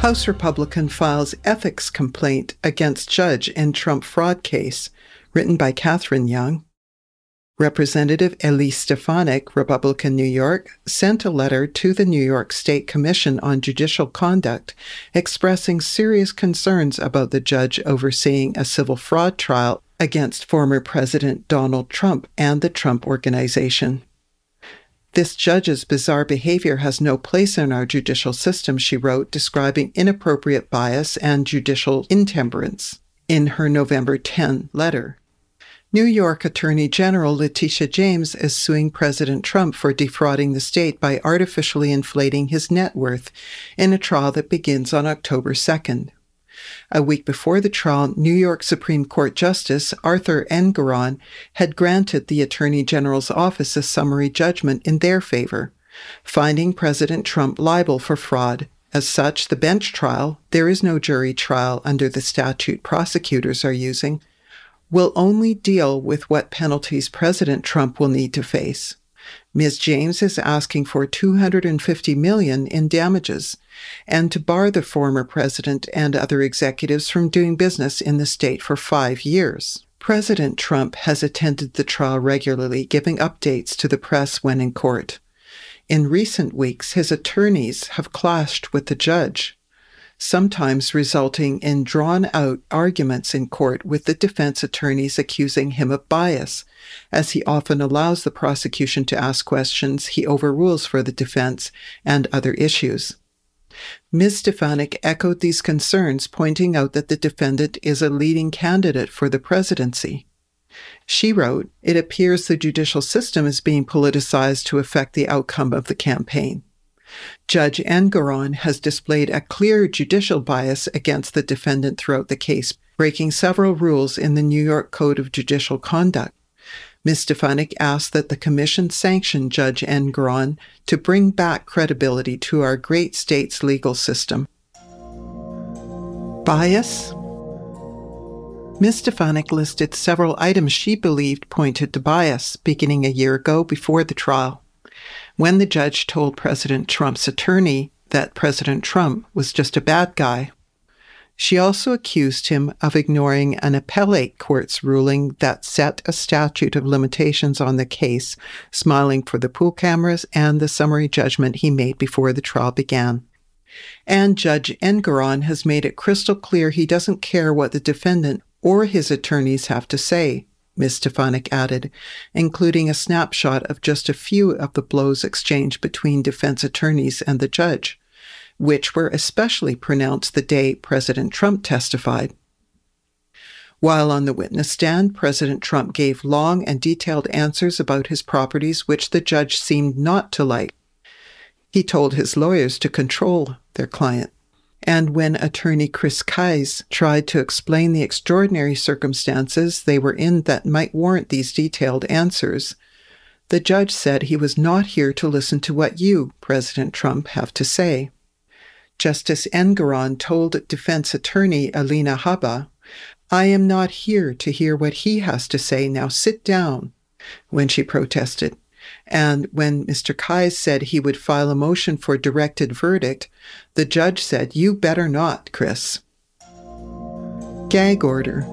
House Republican files ethics complaint against judge in Trump fraud case, written by Catherine Yang. Representative Elise Stefanik, Republican New York, sent a letter to the New York State Commission on Judicial Conduct expressing serious concerns about the judge overseeing a civil fraud trial against former President Donald Trump and the Trump Organization. This judge's bizarre behavior has no place in our judicial system, she wrote, describing inappropriate bias and judicial intemperance in her November 10 letter. New York Attorney General Letitia James is suing President Trump for defrauding the state by artificially inflating his net worth in a trial that begins on October 2nd. A week before the trial, New York Supreme Court Justice Arthur Engoron had granted the Attorney General's office a summary judgment in their favor, finding President Trump liable for fraud. As such, the bench trial, there is no jury trial under the statute prosecutors are using, will only deal with what penalties President Trump will need to face. Ms. James is asking for 250 million in damages and to bar the former president and other executives from doing business in the state for 5 years. President Trump has attended the trial regularly, giving updates to the press when in court. In recent weeks, his attorneys have clashed with the judge sometimes resulting in drawn out arguments in court with the defense attorneys accusing him of bias. As he often allows the prosecution to ask questions, he overrules for the defense and other issues. Ms. Stefanik echoed these concerns, pointing out that the defendant is a leading candidate for the presidency. She wrote, It appears the judicial system is being politicized to affect the outcome of the campaign. Judge Engoron has displayed a clear judicial bias against the defendant throughout the case, breaking several rules in the New York Code of Judicial Conduct. Ms. Stefanik asked that the Commission sanction Judge Engoron to bring back credibility to our great state's legal system. Bias? Ms. Stefanik listed several items she believed pointed to bias beginning a year ago before the trial when the judge told President Trump's attorney that President Trump was just a bad guy. She also accused him of ignoring an appellate court's ruling that set a statute of limitations on the case, smiling for the pool cameras and the summary judgment he made before the trial began. And Judge Engoron has made it crystal clear he doesn't care what the defendant or his attorneys have to say. Ms. Stefanik added, including a snapshot of just a few of the blows exchanged between defense attorneys and the judge, which were especially pronounced the day President Trump testified. While on the witness stand, President Trump gave long and detailed answers about his properties, which the judge seemed not to like. He told his lawyers to control their client. And when attorney Chris Kise tried to explain the extraordinary circumstances they were in that might warrant these detailed answers, the judge said he was not here to listen to what you, President Trump, have to say. Justice Engoron told defense attorney Alina Habba, I am not here to hear what he has to say. Now sit down. When she protested, and when Mr. Kise said he would file a motion for directed verdict, the judge said, You better not, Chris. Gag order.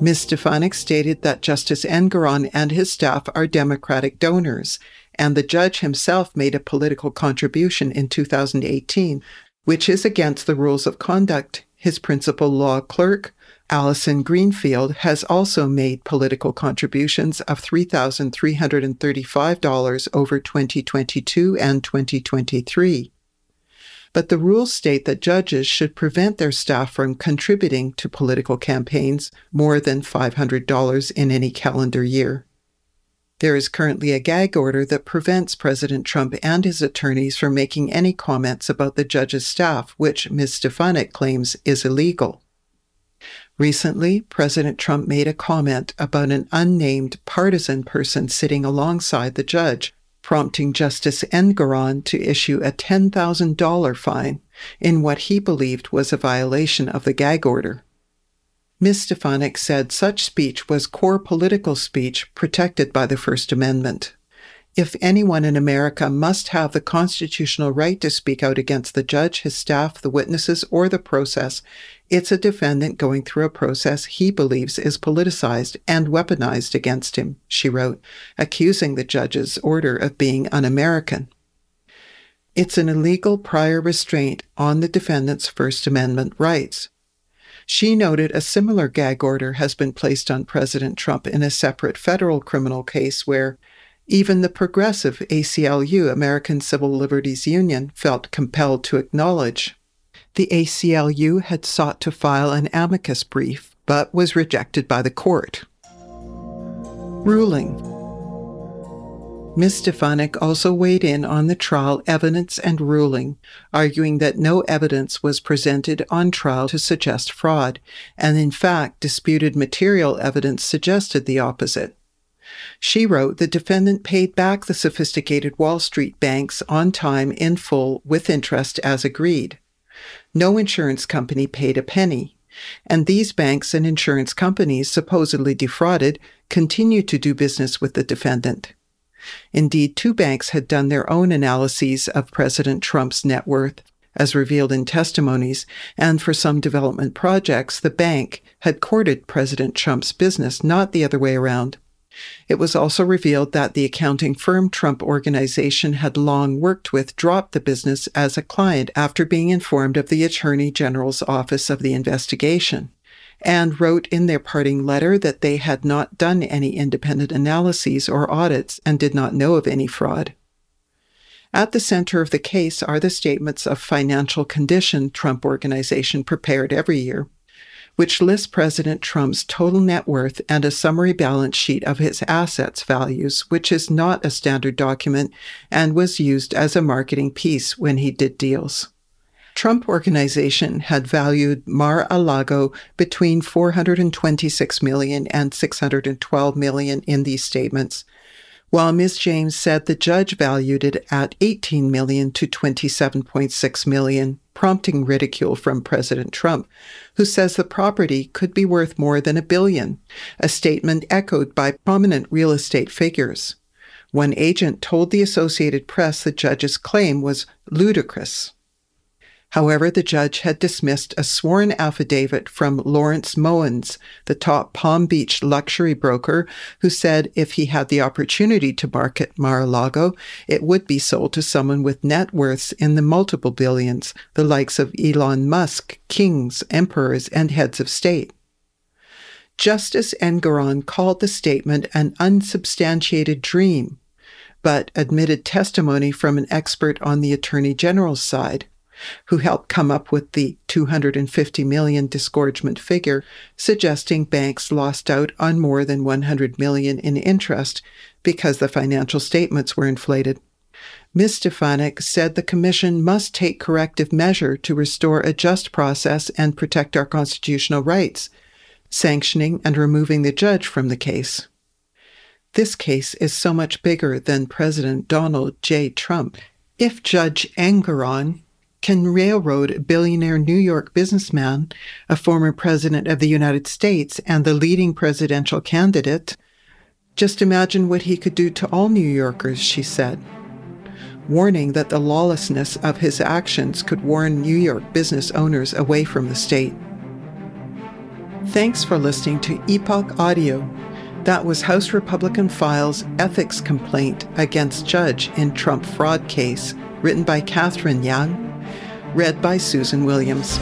Ms. Stefanik stated that Justice Engoron and his staff are Democratic donors, and the judge himself made a political contribution in 2018, which is against the rules of conduct. His principal law clerk, Allison Greenfield has also made political contributions of $3,335 over 2022 and 2023. But the rules state that judges should prevent their staff from contributing to political campaigns more than $500 in any calendar year. There is currently a gag order that prevents President Trump and his attorneys from making any comments about the judge's staff, which Ms. Stefanik claims is illegal. Recently, President Trump made a comment about an unnamed partisan person sitting alongside the judge, prompting Justice Engoron to issue a $10,000 fine in what he believed was a violation of the gag order. Ms. Stefanik said such speech was core political speech protected by the First Amendment. If anyone in America must have the constitutional right to speak out against the judge, his staff, the witnesses, or the process, it's a defendant going through a process he believes is politicized and weaponized against him, she wrote, accusing the judge's order of being un American. It's an illegal prior restraint on the defendant's First Amendment rights. She noted a similar gag order has been placed on President Trump in a separate federal criminal case where even the progressive ACLU, American Civil Liberties Union, felt compelled to acknowledge. The ACLU had sought to file an amicus brief, but was rejected by the court. Ruling Ms. Stefanik also weighed in on the trial evidence and ruling, arguing that no evidence was presented on trial to suggest fraud, and in fact, disputed material evidence suggested the opposite. She wrote the defendant paid back the sophisticated Wall Street banks on time in full with interest as agreed. No insurance company paid a penny, and these banks and insurance companies supposedly defrauded continue to do business with the defendant. Indeed, two banks had done their own analyses of President Trump's net worth, as revealed in testimonies, and for some development projects, the bank had courted President Trump's business, not the other way around. It was also revealed that the accounting firm Trump Organization had long worked with dropped the business as a client after being informed of the Attorney General's Office of the investigation and wrote in their parting letter that they had not done any independent analyses or audits and did not know of any fraud. At the center of the case are the statements of financial condition Trump Organization prepared every year, which lists President Trump's total net worth and a summary balance sheet of his assets values, which is not a standard document and was used as a marketing piece when he did deals. Trump Organization had valued Mar-a-Lago between 426 million and 612 million in these statements, while Ms. James said the judge valued it at 18 million to 27.6 million, prompting ridicule from President Trump, who says the property could be worth more than a billion, a statement echoed by prominent real estate figures. One agent told the Associated Press the judge's claim was ludicrous. However, the judge had dismissed a sworn affidavit from Lawrence Moens, the top Palm Beach luxury broker, who said if he had the opportunity to market Mar-a-Lago, it would be sold to someone with net worths in the multiple billions, the likes of Elon Musk, kings, emperors, and heads of state. Justice Engoron called the statement an unsubstantiated dream, but admitted testimony from an expert on the Attorney General's side who helped come up with the 250 million disgorgement figure, suggesting banks lost out on more than 100 million in interest because the financial statements were inflated. Ms. Stefanik said the Commission must take corrective measure to restore a just process and protect our constitutional rights, sanctioning and removing the judge from the case. This case is so much bigger than President Donald J. Trump. If Judge Engoron can railroad billionaire New York businessman, a former president of the United States, and the leading presidential candidate. Just imagine what he could do to all New Yorkers, she said, warning that the lawlessness of his actions could warn New York business owners away from the state. Thanks for listening to Epoch Audio. That was House Republican Files Ethics Complaint Against Judge in Trump Fraud Case, written by Catherine Yang read by Susan Williams.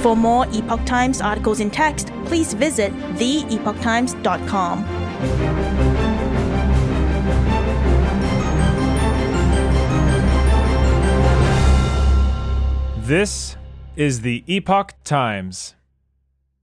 For more Epoch Times articles in text, please visit theepochtimes.com. This is the Epoch Times.